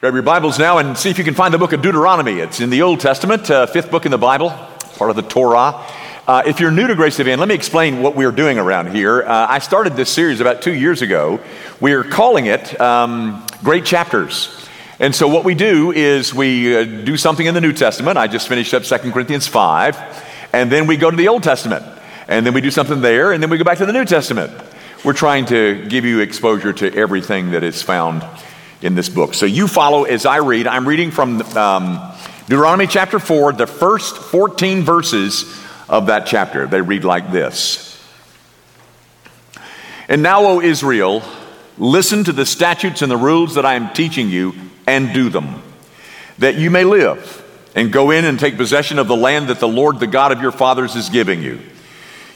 Grab your Bibles now and see if you can find the book of Deuteronomy. It's in the Old Testament, uh, fifth book in the Bible, part of the Torah. Uh, if you're new to Grace Van, let me explain what we're doing around here. Uh, I started this series about two years ago. We're calling it um, Great Chapters. And so what we do is we uh, do something in the New Testament. I just finished up 2 Corinthians 5. And then we go to the Old Testament. And then we do something there. And then we go back to the New Testament. We're trying to give you exposure to everything that is found in this book. So you follow as I read. I'm reading from um, Deuteronomy chapter 4, the first 14 verses of that chapter. They read like this And now, O Israel, listen to the statutes and the rules that I am teaching you and do them, that you may live and go in and take possession of the land that the Lord, the God of your fathers, is giving you.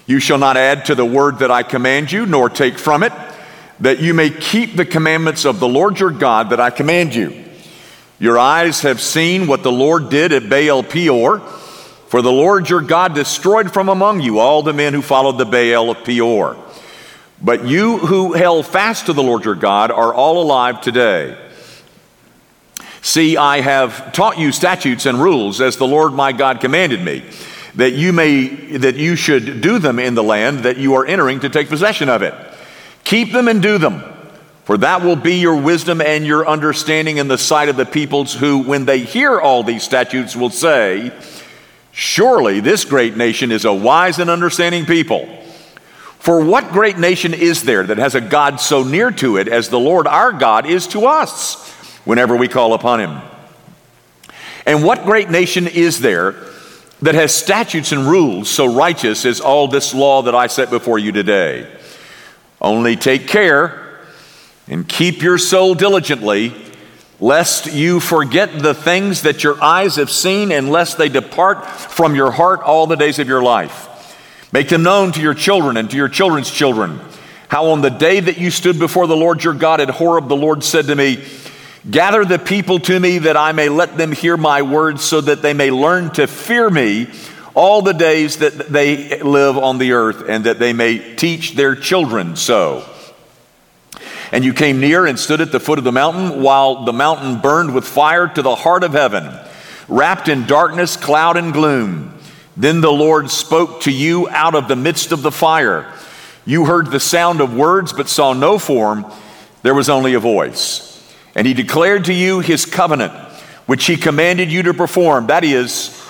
You shall not add to the word that I command you, nor take from it that you may keep the commandments of the Lord your God that I command you. Your eyes have seen what the Lord did at Baal Peor, for the Lord your God destroyed from among you all the men who followed the Baal of Peor. But you who held fast to the Lord your God are all alive today. See, I have taught you statutes and rules as the Lord my God commanded me, that you may that you should do them in the land that you are entering to take possession of it. Keep them and do them, for that will be your wisdom and your understanding in the sight of the peoples who, when they hear all these statutes, will say, Surely this great nation is a wise and understanding people. For what great nation is there that has a God so near to it as the Lord our God is to us whenever we call upon him? And what great nation is there that has statutes and rules so righteous as all this law that I set before you today? Only take care and keep your soul diligently, lest you forget the things that your eyes have seen, and lest they depart from your heart all the days of your life. Make them known to your children and to your children's children. How on the day that you stood before the Lord your God at Horeb, the Lord said to me, Gather the people to me that I may let them hear my words, so that they may learn to fear me all the days that they live on the earth, and that they may teach their children so. And you came near and stood at the foot of the mountain, while the mountain burned with fire to the heart of heaven, wrapped in darkness, cloud, and gloom. Then the Lord spoke to you out of the midst of the fire. You heard the sound of words, but saw no form. There was only a voice. And he declared to you his covenant, which he commanded you to perform. That is,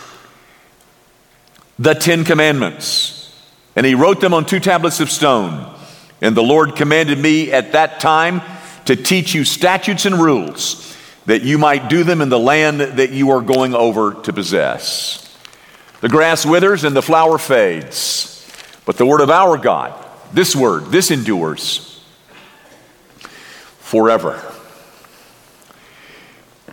the Ten Commandments. And he wrote them on two tablets of stone. And the Lord commanded me at that time to teach you statutes and rules, that you might do them in the land that you are going over to possess. The grass withers and the flower fades, but the word of our God, this word, this endures forever.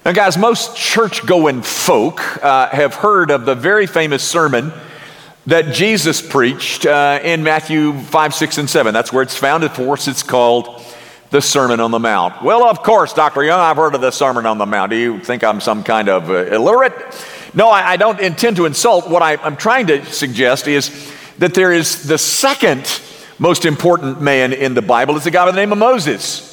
Now, guys, most church going folk uh, have heard of the very famous sermon that Jesus preached uh, in Matthew 5, 6, and 7. That's where it's found. Of course, it's called the Sermon on the Mount. Well, of course, Dr. Young, I've heard of the Sermon on the Mount. Do you think I'm some kind of uh, illiterate? No, I, I, don't intend to insult. What I, I'm trying to suggest is that there is the second most important man in the Bible It's a guy by the name of Moses.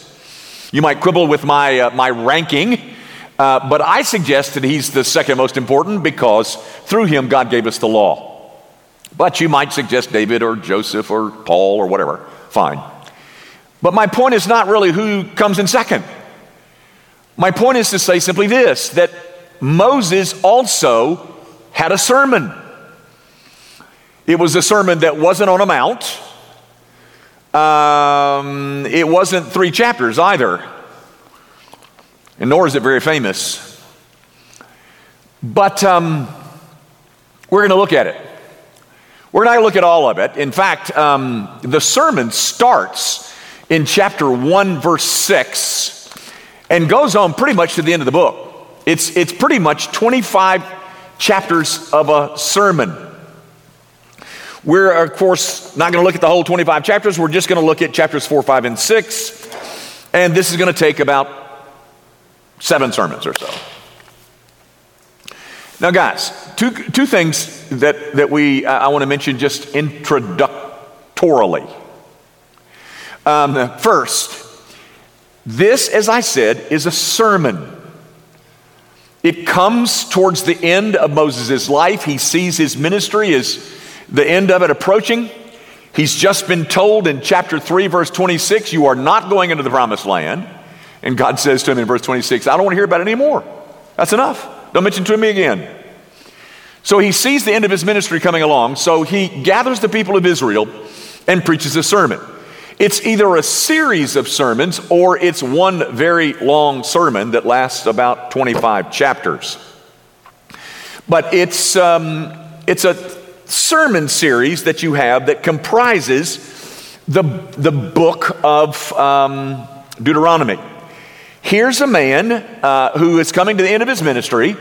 You might quibble with my, uh, my ranking, uh, but I suggest that he's the second most important because through him, God gave us the law. But you might suggest David or Joseph or Paul or whatever. Fine. But my point is not really who comes in second. My point is to say simply this that Moses also had a sermon. It was a sermon that wasn't on a mount. Um, it wasn't three chapters either, and nor is it very famous. But um, we're going to look at it. We're not going to look at all of it. In fact, um, the sermon starts in chapter 1, verse 6, and goes on pretty much to the end of the book. It's, it's pretty much 25 chapters of a sermon. We're, of course, not going to look at the whole 25 chapters. We're just going to look at chapters 4, 5, and 6. And this is going to take about seven sermons or so. Now, guys, two, two things that, that we, uh, I want to mention just introductorily. Um, first, this, as I said, is a sermon. It comes towards the end of Moses' life. He sees his ministry as the end of it approaching. He's just been told in chapter 3, verse 26, you are not going into the promised land. And God says to him in verse 26, I don't want to hear about it anymore. That's enough. Don't mention to me again. So he sees the end of his ministry coming along, so he gathers the people of Israel and preaches a sermon. It's either a series of sermons or it's one very long sermon that lasts about 25 chapters. But it's, um, it's a sermon series that you have that comprises the, the book of um, Deuteronomy. Here's a man uh, who is coming to the end of his ministry.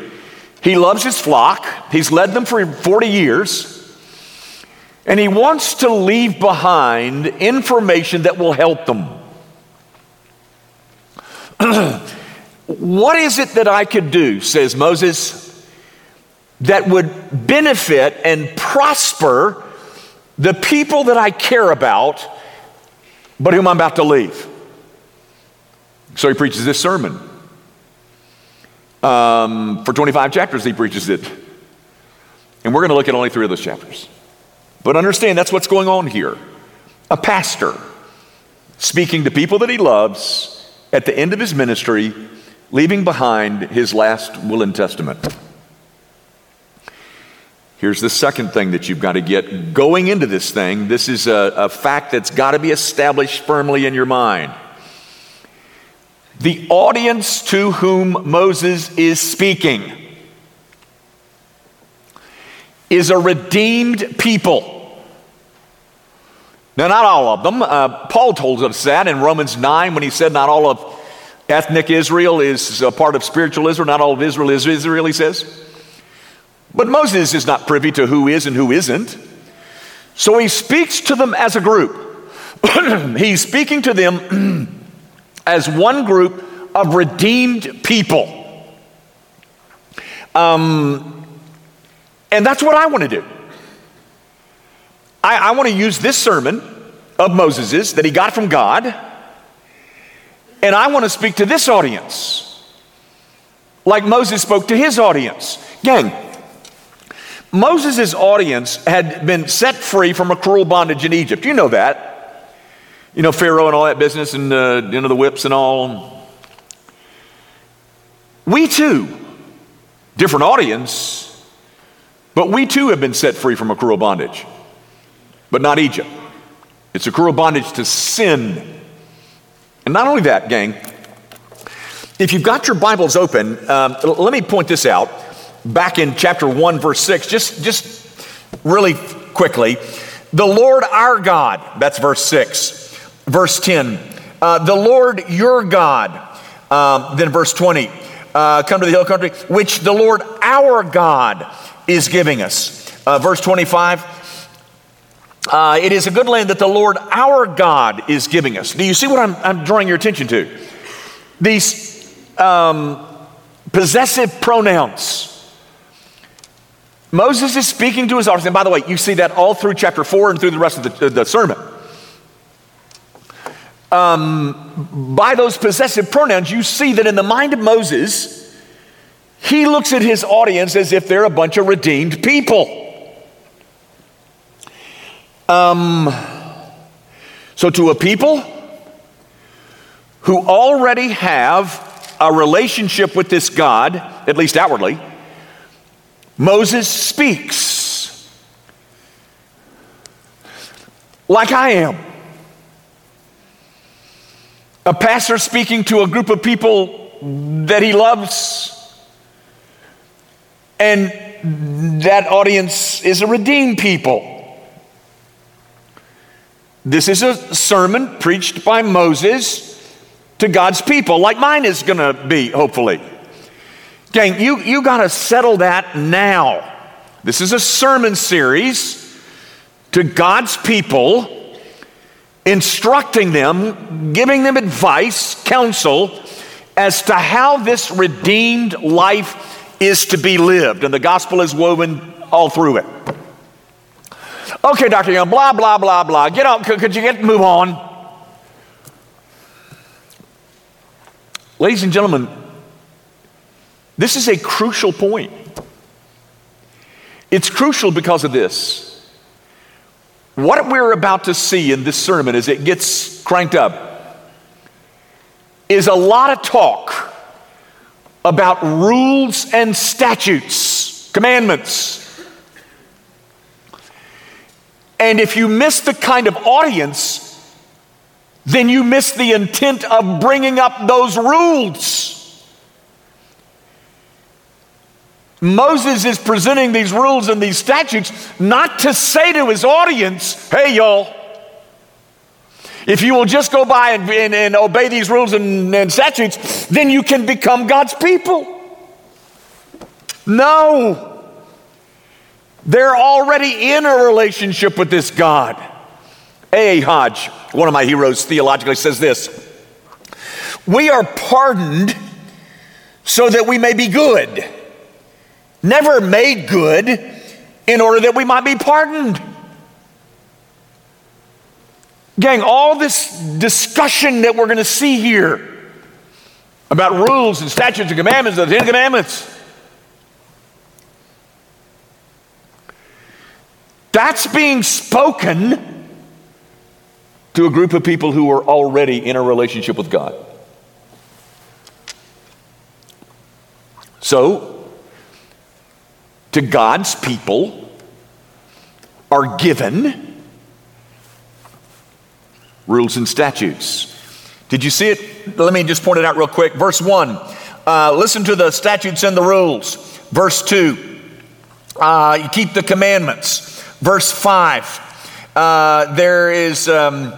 He loves his flock, he's led them for 40 years. And he wants to leave behind information that will help them. what is it that I could do, says Moses, that would benefit and prosper the people that I care about, but whom I'm about to leave? So he preaches this sermon. Um, for 25 chapters, he preaches it. And we're going to look at only three of those chapters. But understand that's what's going on here. A pastor speaking to people that he loves at the end of his ministry, leaving behind his last will and testament. Here's the second thing that you've got to get going into this thing. This is a, a fact that's got to be established firmly in your mind. The audience to whom Moses is speaking is a redeemed people. Now, not all of them. Uh, Paul told us that in Romans 9 when he said not all of ethnic Israel is a part of spiritual Israel, not all of Israel is Israel, he says. But Moses is not privy to who is and who isn't. So he speaks to them as a group. He's speaking to them as one group of redeemed people. Um, and that's what I want to do. I, I want to use this sermon of Moses's that he got from God, and I want to speak to this audience like Moses spoke to his audience. Gang, Moses' audience had been set free from a cruel bondage in Egypt. You know that. You know, Pharaoh and all that business and, uh, you know, the whips and all. We too, different audience, but we too have been set free from a cruel bondage but not Egypt. It's a cruel bondage to sin. And not only that, gang, if you've got your Bibles open, um, let me point this out. Back in chapter 1, verse 6, just, just really quickly. The Lord our God, that's verse 6. Verse 10, uh, the Lord your God. Um, then verse 20, uh, come to the hill country, which the Lord our God is giving us. Uh, verse 25, uh, it is a good land that the Lord our God is giving us. Do you see what I'm, I'm drawing your attention to? These um, possessive pronouns. Moses is speaking to his audience, and by the way, you see that all through chapter 4 and through the rest of the, the sermon. Um, by those possessive pronouns, you see that in the mind of Moses, he looks at his audience as if they're a bunch of redeemed people. Um, so, to a people who already have a relationship with this God, at least outwardly, Moses speaks like I am. A pastor speaking to a group of people that he loves, and that audience is a redeemed people. This is a sermon preached by Moses to God's people, like mine is going to be, hopefully. Gang, you, you got to settle that now. This is a sermon series to God's people, instructing them, giving them advice, counsel as to how this redeemed life is to be lived. And the gospel is woven all through it. Okay, Dr. Young, blah, blah, blah, blah. Get on. Could, could you get move on? Ladies and gentlemen, This is a crucial point. It's crucial because of this. What we're about to see in this sermon as it gets cranked up is a lot of talk about rules and statutes, commandments. And if you miss the kind of audience, then you miss the intent of bringing up those rules. Moses is presenting these rules and these statutes not to say to his audience, hey, y'all, if you will just go by and, and, and obey these rules and, and statutes, then you can become God's people. No. They're already in a relationship with this God. A. Hodge, one of my heroes theologically, says this We are pardoned so that we may be good never made good in order that we might be pardoned. Gang, all this discussion that we're going to see here about rules and statutes and commandments, the Ten Commandments, that's being spoken to a group of people who are already in a relationship with God. So, to God's people are given rules and statutes. Did you see it? Let me just point it out real quick. Verse 1 uh, listen to the statutes and the rules. Verse 2 uh, you keep the commandments. Verse 5 uh, there is um,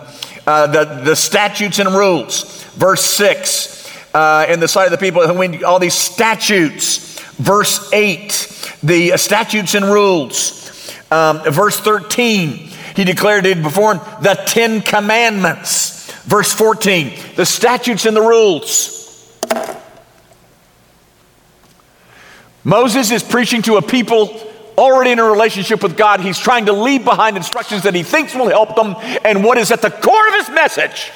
uh, the, the statutes and rules. Verse 6 uh, in the sight of the people, all these statutes. Verse 8 the statutes and rules. Um, verse 13, he declared it before the Ten Commandments. Verse 14, the statutes and the rules. Moses is preaching to a people already in a relationship with God. He's trying to leave behind instructions that he thinks will help them. And what is at the core of his message?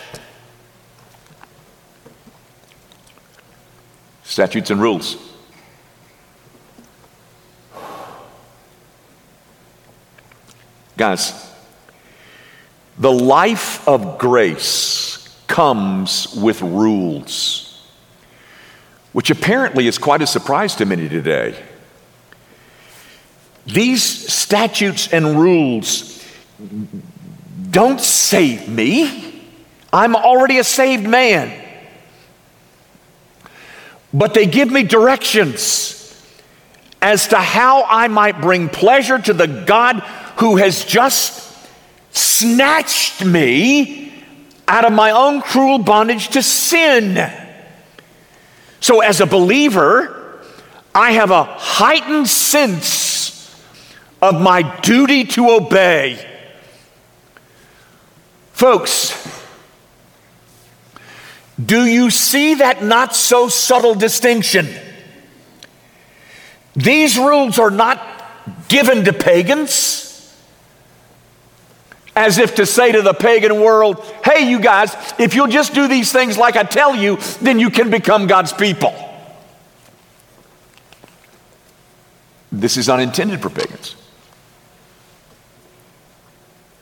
Statutes and rules. Guys, the life of grace comes with rules, which apparently is quite a surprise to many today. These statutes and rules don't save me. I'm already a saved man. But they give me directions as to how I might bring pleasure to the God who has just snatched me out of my own cruel bondage to sin. So, as a believer, I have a heightened sense of my duty to obey. Folks, do you see that not so subtle distinction? These rules are not given to pagans as if to say to the pagan world, hey, you guys, if you'll just do these things like I tell you, then you can become God's people. This is unintended for pagans.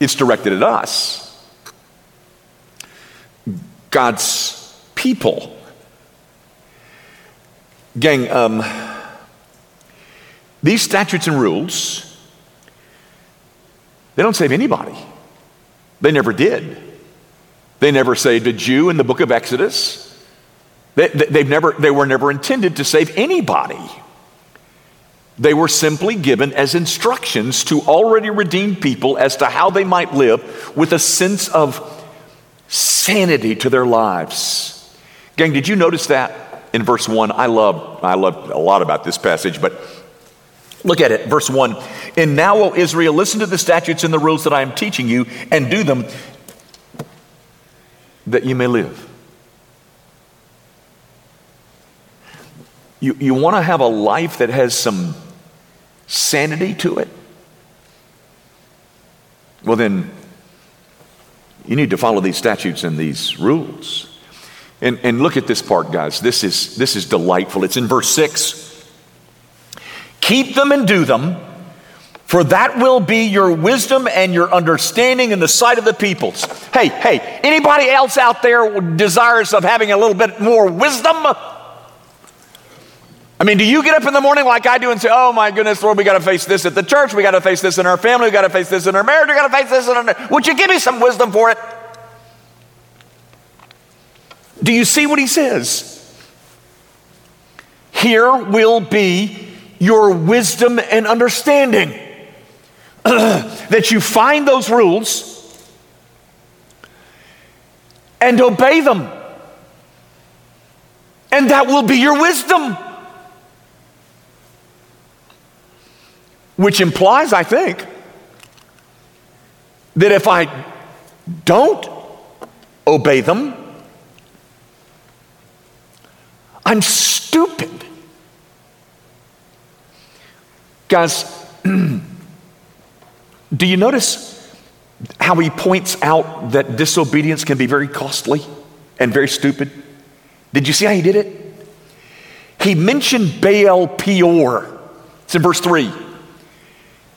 It's directed at us, God's people. Gang, um, these statutes and rules, they don't save anybody. They never did. They never saved a Jew in the book of Exodus. They, they, never, they were never intended to save anybody. They were simply given as instructions to already redeemed people as to how they might live with a sense of sanity to their lives. Gang, did you notice that in verse 1? I love, I love a lot about this passage, but Look at it, verse 1. And now, O Israel, listen to the statutes and the rules that I am teaching you, and do them that you may live. You, you want to have a life that has some sanity to it? Well, then, you need to follow these statutes and these rules. And, and look at this part, guys. This is, this is delightful. It's in verse 6. Keep them and do them, for that will be your wisdom and your understanding in the sight of the peoples. Hey, hey, anybody else out there desirous of having a little bit more wisdom? I mean, do you get up in the morning like I do and say, Oh my goodness, Lord, we got to face this at the church, we got to face this in our family, we got to face this in our marriage, we got to face this in our. Would you give me some wisdom for it? Do you see what he says? Here will be your wisdom and understanding. that you find those rules and obey them. And that will be your wisdom. Which implies, I think, that if I don't obey them, I'm stupid. Guys, do you notice how he points out that disobedience can be very costly and very stupid? Did you see how he did it? He mentioned Baal Peor. It's in verse 3.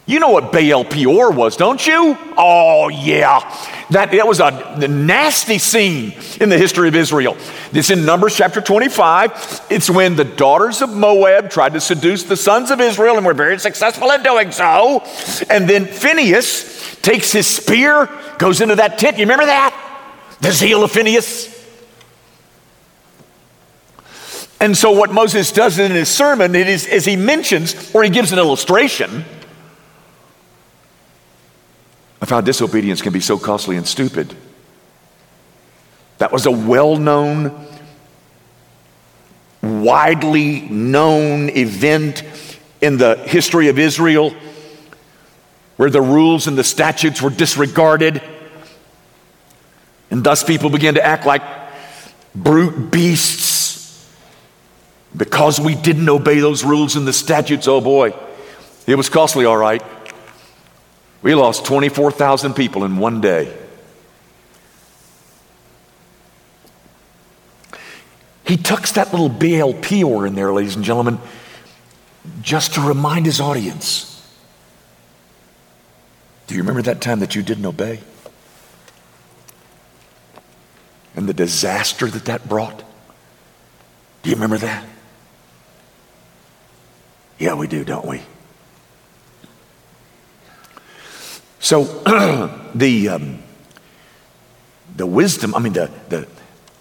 You know what Baal Peor was, don't you? Oh, yeah. That, that was a nasty scene in the history of Israel. This in Numbers chapter 25. It's when the daughters of Moab tried to seduce the sons of Israel and were very successful in doing so. And then Phineas takes his spear, goes into that tent. You remember that? The zeal of Phineas. And so, what Moses does in his sermon is, is he mentions, or he gives an illustration of how disobedience can be so costly and stupid. That was a well known, widely known event in the history of Israel where the rules and the statutes were disregarded. And thus people began to act like brute beasts because we didn't obey those rules and the statutes. Oh boy, it was costly, all right. We lost 24,000 people in one day. He tucks that little Baal Peor in there, ladies and gentlemen, just to remind his audience. Do you remember that time that you didn't obey? And the disaster that that brought? Do you remember that? Yeah, we do, don't we? So the, um, the wisdom, I mean, the, the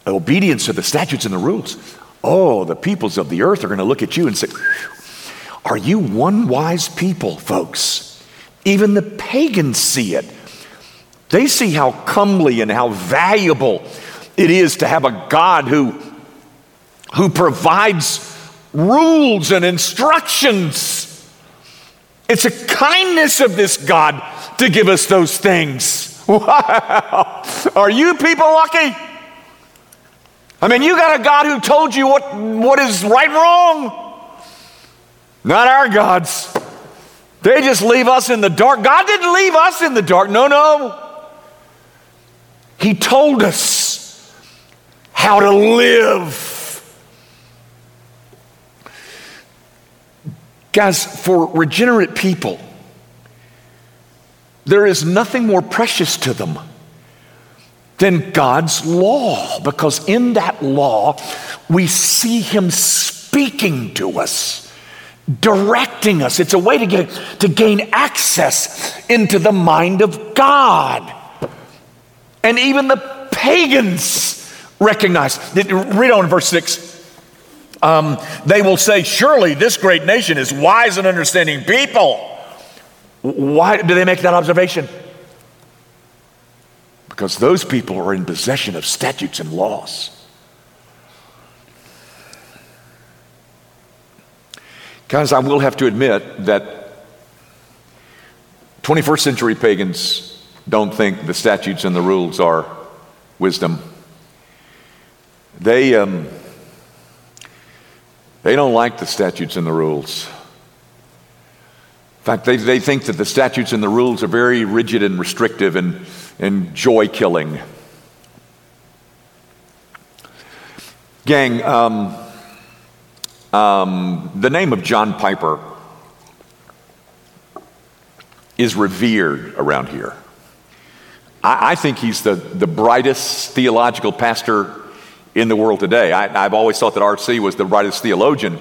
obedience to the statutes and the rules, oh, the peoples of the earth are going to look at you and say, Are you one wise people, folks? Even the pagans see it. They see how comely and how valuable it is to have a God who, who provides rules and instructions. It's a kindness of this God to give us those things. Wow. Are you people lucky? I mean, you got a God who told you what, what is right and wrong. Not our gods. They just leave us in the dark. God didn't leave us in the dark. No, no. He told us how to live. Guys, for regenerate people, there is nothing more precious to them than God's law, because in that law, we see Him speaking to us, directing us. It's a way to, get, to gain access into the mind of God. And even the pagans recognize. Read on verse 6. Um, they will say, Surely this great nation is wise and understanding people. Why do they make that observation? Because those people are in possession of statutes and laws. Guys, I will have to admit that 21st century pagans don't think the statutes and the rules are wisdom. They, um, they don't like the statutes and the rules. In fact, they, they think that the statutes and the rules are very rigid and restrictive and, and joy killing. Gang, um, um, the name of John Piper is revered around here. I, I think he's the, the brightest theological pastor in the world today. I, I've always thought that R.C. was the brightest theologian,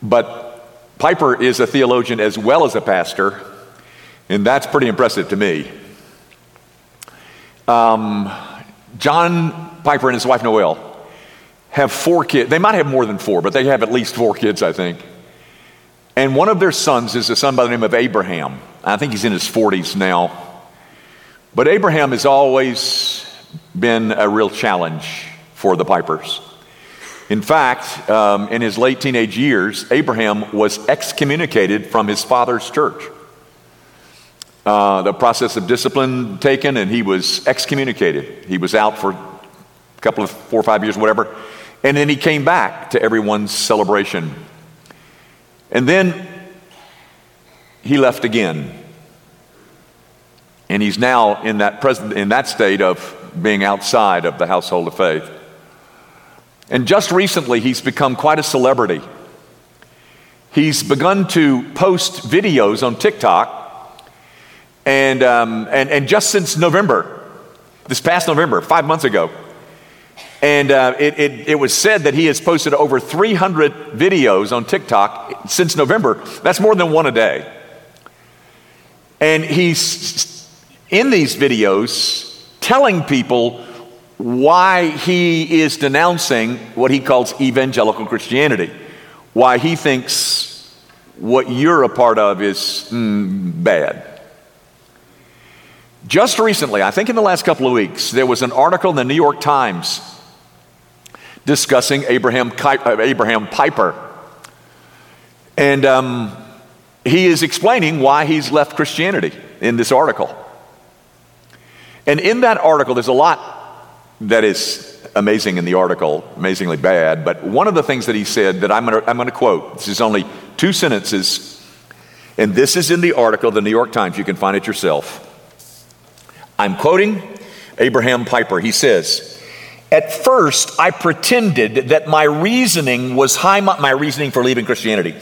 but Piper is a theologian as well as a pastor, and that's pretty impressive to me. Um, John Piper and his wife Noel have four kids. They might have more than four, but they have at least four kids, I think. And one of their sons is a son by the name of Abraham. I think he's in his 40s now. But Abraham has always been a real challenge for the Pipers. In fact, um, in his late teenage years, Abraham was excommunicated from his father's church. Uh, the process of discipline taken, and he was excommunicated. He was out for a couple of four or five years, whatever. And then he came back to everyone's celebration. And then he left again. And he's now in that, present, in that state of being outside of the household of faith. And just recently, he's become quite a celebrity. He's begun to post videos on TikTok. And, um, and, and just since November, this past November, five months ago, and uh, it, it, it, was said that he has posted over 300 videos on TikTok since November. That's more than one a day. And he's in these videos telling people why he is denouncing what he calls evangelical Christianity, why he thinks what you're a part of is mm, bad. Just recently, I think in the last couple of weeks, there was an article in the New York Times discussing Abraham, uh, Abraham Piper. And um, he is explaining why he's left Christianity in this article. And in that article, there's a lot that is amazing in the article, amazingly bad. But one of the things that he said that I'm going to quote, this is only two sentences, and this is in the article, the New York Times. You can find it yourself. I'm quoting Abraham Piper. He says, at first, I pretended that my reasoning was high, my reasoning for leaving Christianity.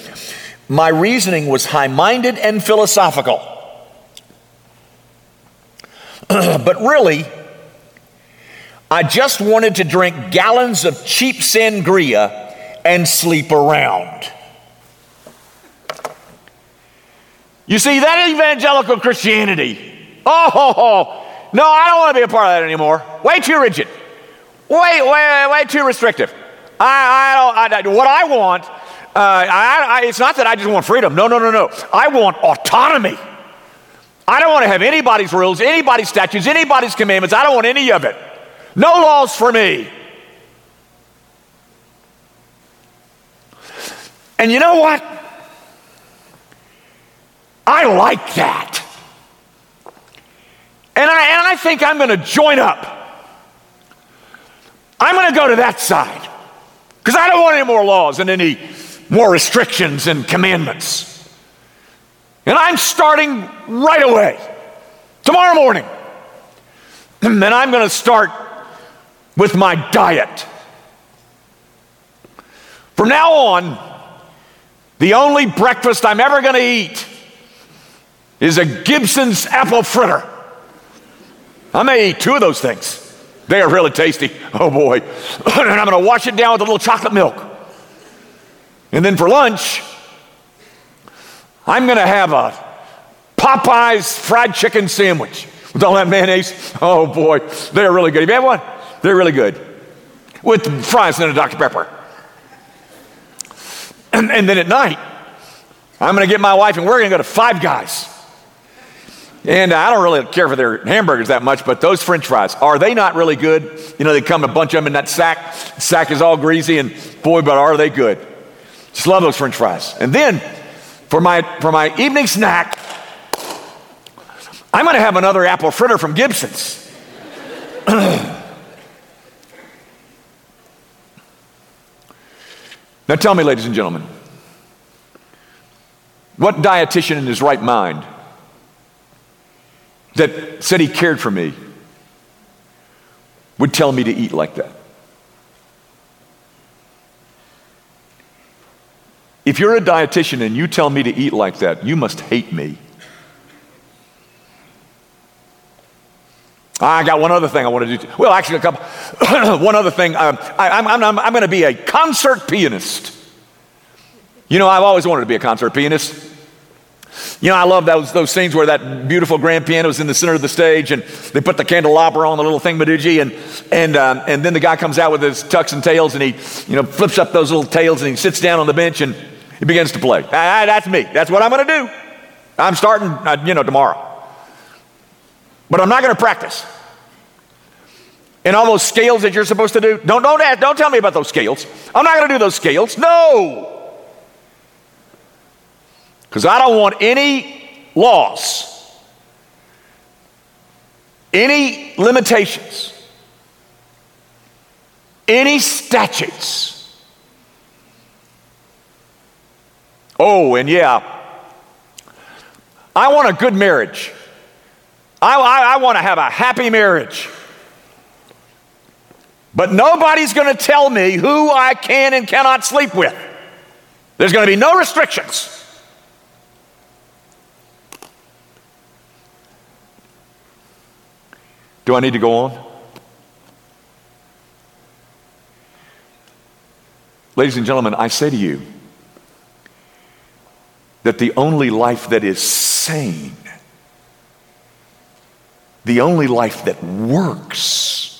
My reasoning was high minded and philosophical. but really, I just wanted to drink gallons of cheap sangria and sleep around. You see, that evangelical Christianity, oh, no, I don't want to be a part of that anymore. Way too rigid. Way, way, way too restrictive. I, I don't, I, what I want, uh, I, I, it's not that I just want freedom. No, no, no, no. I want autonomy. I don't want to have anybody's rules, anybody's statutes, anybody's commandments. I don't want any of it. No laws for me. And you know what? I like that. And I, and I think I'm going to join up. I'm going to go to that side because I don't want any more laws and any more restrictions and commandments. And I'm starting right away, tomorrow morning. And I'm going to start with my diet. From now on, the only breakfast I'm ever going to eat is a Gibson's apple fritter. I may eat two of those things. They are really tasty. Oh boy. and I'm going to wash it down with a little chocolate milk. And then for lunch, I'm going to have a Popeyes fried chicken sandwich with all that mayonnaise. Oh boy, they're really good. Have you had one? They're really good. With fries and a Dr. Pepper. And, and then at night, I'm going to get my wife and we're going to go to Five Guys. And I don't really care for their hamburgers that much, but those french fries, are they not really good? You know, they come a bunch of them in that sack. The sack is all greasy, and boy, but are they good. Just love those french fries. And then for my, for my evening snack, I'm going to have another apple fritter from Gibson's. now tell me, ladies and gentlemen, what dietitian in his right mind that said he cared for me would tell me to eat like that. If you're a dietitian and you tell me to eat like that, you must hate me. I got one other thing I want to do. Well, actually, a couple. one other thing. Um, I, am I'm, I'm, I'm going to be a concert pianist. You know, I've always wanted to be a concert pianist. You know, I love those, those scenes where that beautiful grand piano is in the center of the stage and they put the candelabra on the little thing, Meduji, and, and, um, and then the guy comes out with his tux and tails and he, you know, flips up those little tails and he sits down on the bench and he begins to play. Ah, that's me. That's what I'm going to do. I'm starting, uh, you know, tomorrow. But I'm not going to practice. And all those scales that you're supposed to do, don't, don't, ask, don't tell me about those scales. I'm not going to do those scales. No. Because I don't want any laws, any limitations, any statutes. Oh, and yeah, I want a good marriage. I, I, I want to have a happy marriage. But nobody's going to tell me who I can and cannot sleep with. There's going to be no restrictions. Do I need to go on? Ladies and gentlemen, I say to you that the only life that is sane, the only life that works,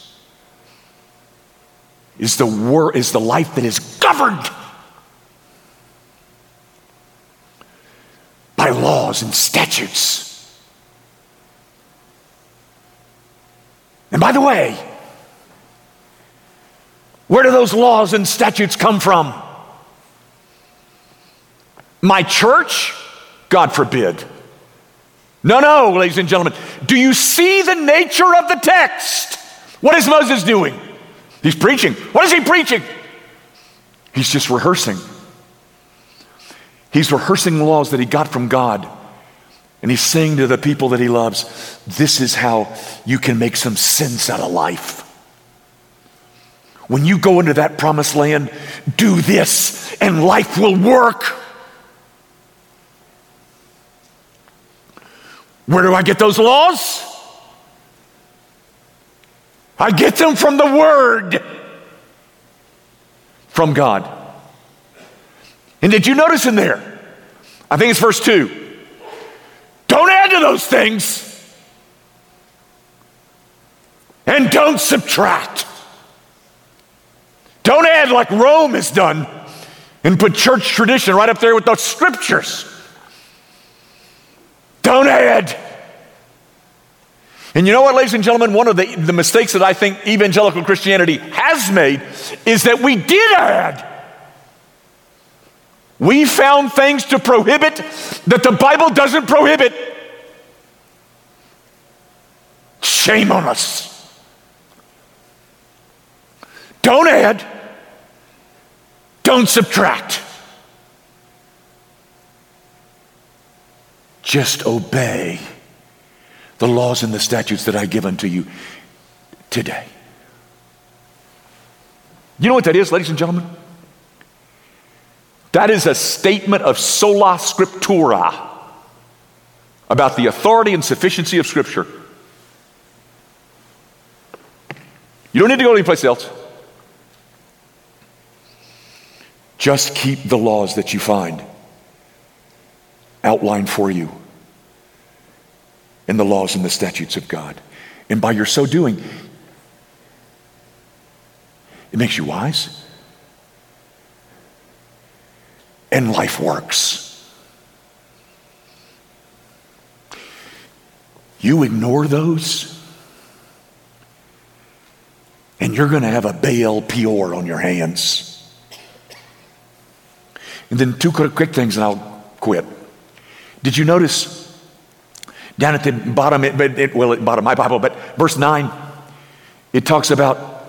is the, wor- is the life that is governed by laws and statutes. And by the way, where do those laws and statutes come from? My church? God forbid. No, no, ladies and gentlemen. Do you see the nature of the text? What is Moses doing? He's preaching. What is he preaching? He's just rehearsing. He's rehearsing laws that he got from God. And he's saying to the people that he loves, This is how you can make some sense out of life. When you go into that promised land, do this and life will work. Where do I get those laws? I get them from the Word, from God. And did you notice in there? I think it's verse 2 don't add to those things. And don't subtract. Don't add like Rome has done and put church tradition right up there with those scriptures. Don't add. And you know what, ladies and gentlemen? One of the, the mistakes that I think evangelical Christianity has made is that we did add. We found things to prohibit that the Bible doesn't prohibit. Shame on us. Don't add, don't subtract. Just obey the laws and the statutes that I give unto you today. You know what that is, ladies and gentlemen? That is a statement of sola scriptura about the authority and sufficiency of Scripture. You don't need to go anyplace else. Just keep the laws that you find outlined for you in the laws and the statutes of God. And by your so doing, it makes you wise. and life works. You ignore those, and you're going to have a Baal Peor on your hands. And then two quick things, and I'll quit. Did you notice down at the bottom, it, it, well, at bottom my Bible, but verse 9, it talks about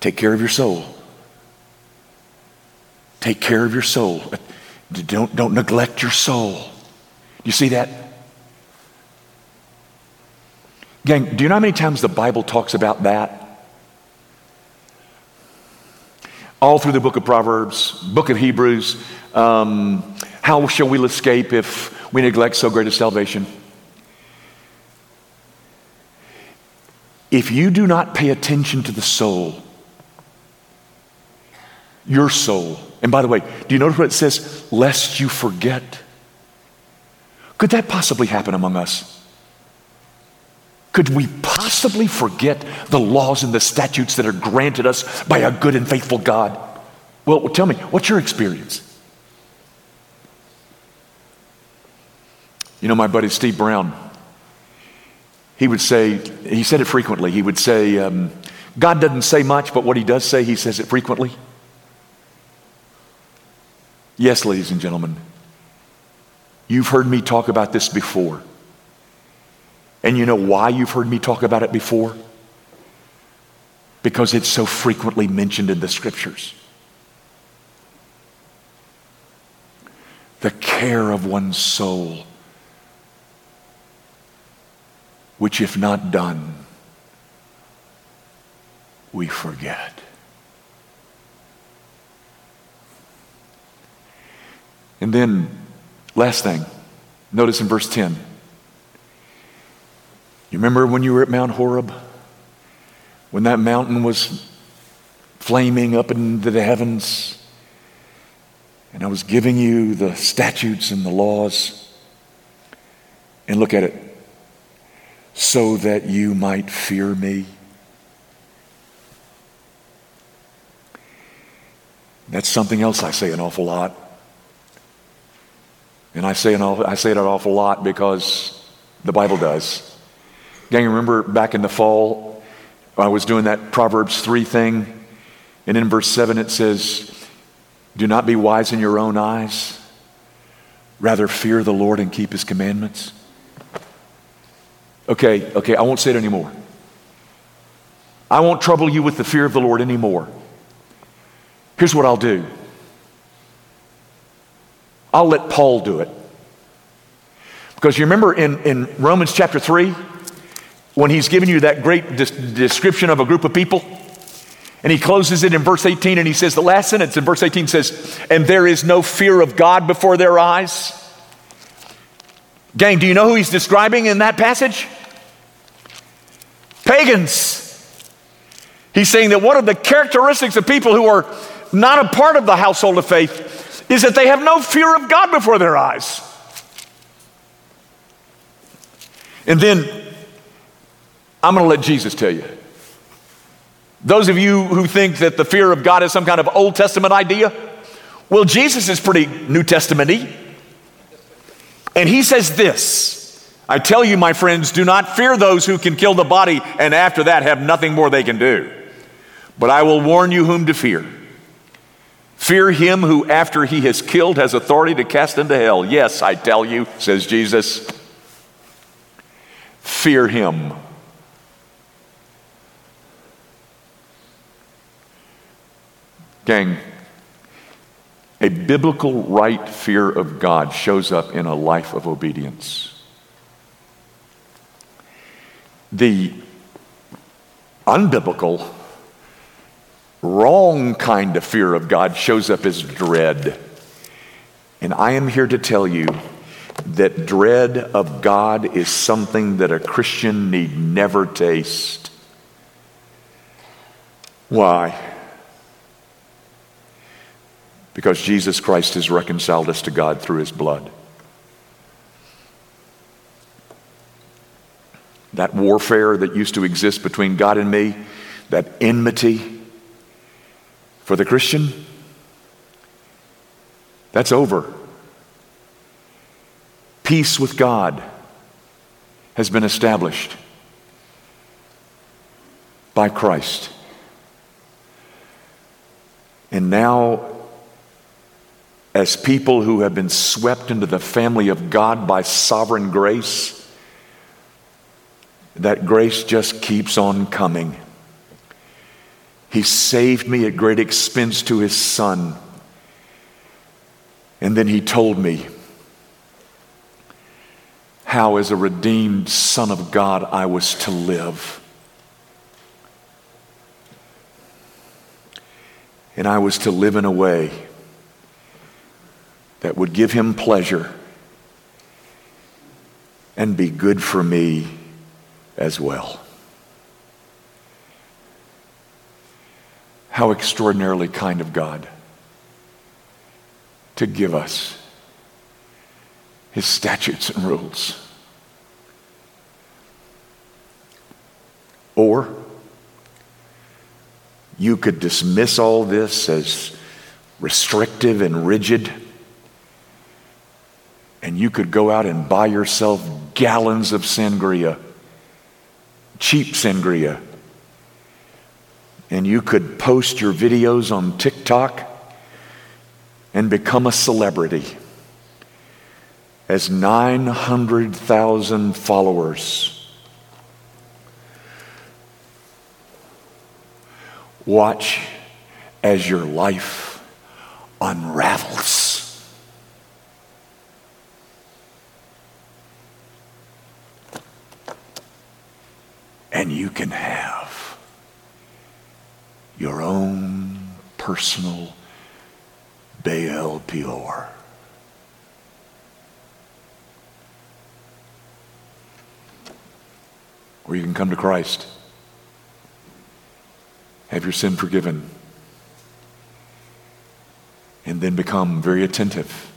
take care of your soul. Take care of your soul. Don't, don't neglect your soul. You see that? Gang, do you know how many times the Bible talks about that? All through the book of Proverbs, book of Hebrews. Um, how shall we escape if we neglect so great a salvation? If you do not pay attention to the soul, your soul, and by the way, do you notice what it says? Lest you forget. Could that possibly happen among us? Could we possibly forget the laws and the statutes that are granted us by a good and faithful God? Well, tell me, what's your experience? You know, my buddy Steve Brown, he would say, he said it frequently. He would say, um, God doesn't say much, but what he does say, he says it frequently. Yes, ladies and gentlemen, you've heard me talk about this before. And you know why you've heard me talk about it before? Because it's so frequently mentioned in the scriptures. The care of one's soul, which, if not done, we forget. And then, last thing, notice in verse 10. You remember when you were at Mount Horeb? When that mountain was flaming up into the heavens? And I was giving you the statutes and the laws. And look at it. So that you might fear me. That's something else I say an awful lot. And I say, an, I say it an awful lot because the Bible does. Gang, remember back in the fall, I was doing that Proverbs 3 thing, and in verse 7 it says, Do not be wise in your own eyes, rather fear the Lord and keep his commandments. Okay, okay, I won't say it anymore. I won't trouble you with the fear of the Lord anymore. Here's what I'll do I'll let Paul do it. Because you remember in, in Romans chapter 3, when he's given you that great des- description of a group of people. And he closes it in verse 18 and he says, the last sentence in verse 18 says, and there is no fear of God before their eyes. Gang, do you know who he's describing in that passage? Pagans. He's saying that one of the characteristics of people who are not a part of the household of faith is that they have no fear of God before their eyes. And then I'm going to let Jesus tell you. Those of you who think that the fear of God is some kind of Old Testament idea, well, Jesus is pretty New Testament y. And he says this I tell you, my friends, do not fear those who can kill the body and after that have nothing more they can do. But I will warn you whom to fear. Fear him who, after he has killed, has authority to cast into hell. Yes, I tell you, says Jesus. Fear him. Gang, a biblical right fear of God shows up in a life of obedience. The unbiblical, wrong kind of fear of God shows up as dread. And I am here to tell you that dread of God is something that a Christian need never taste. Why? because Jesus Christ has reconciled us to God through his blood. That warfare that used to exist between God and me, that enmity for the Christian, that's over. Peace with God has been established by Christ. And now as people who have been swept into the family of God by sovereign grace, that grace just keeps on coming. He saved me at great expense to his son. And then he told me how, as a redeemed son of God, I was to live. And I was to live in a way that would give him pleasure and be good for me as well. How extraordinarily kind of God to give us his statutes and rules. Or you could dismiss all this as restrictive and rigid, and you could go out and buy yourself gallons of sangria, cheap sangria, and you could post your videos on TikTok and become a celebrity. As 900,000 followers Watch as your life unravels. And you can have your own personal Baal Peor. Or you can come to Christ have your sin forgiven, and then become very attentive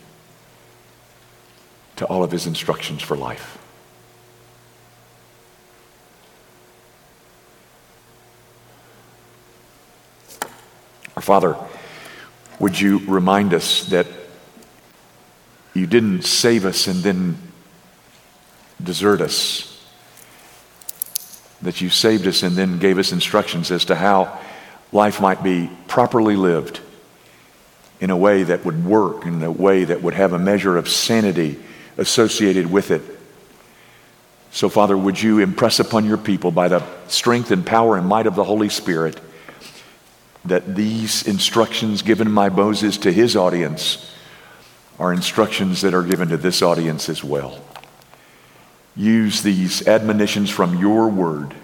to all of his instructions for life. Our Father, would you remind us that you didn't save us and then desert us? that you saved us and then gave us instructions as to how life might be properly lived in a way that would work, in a way that would have a measure of sanity associated with it. So, Father, would you impress upon your people by the strength and power and might of the Holy Spirit that these instructions given by Moses to his audience are instructions that are given to this audience as well use these admonitions from your word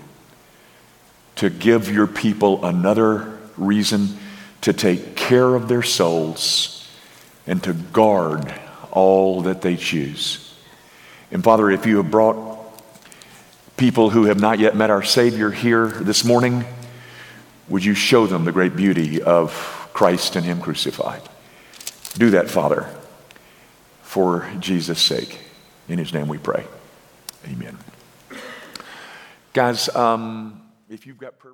to give your people another reason to take care of their souls and to guard all that they choose. And Father, if you have brought people who have not yet met our Savior here this morning, would you show them the great beauty of Christ and Him crucified? Do that, Father, for Jesus' sake. In His name we pray. Amen. Guys, um, if you've got prayer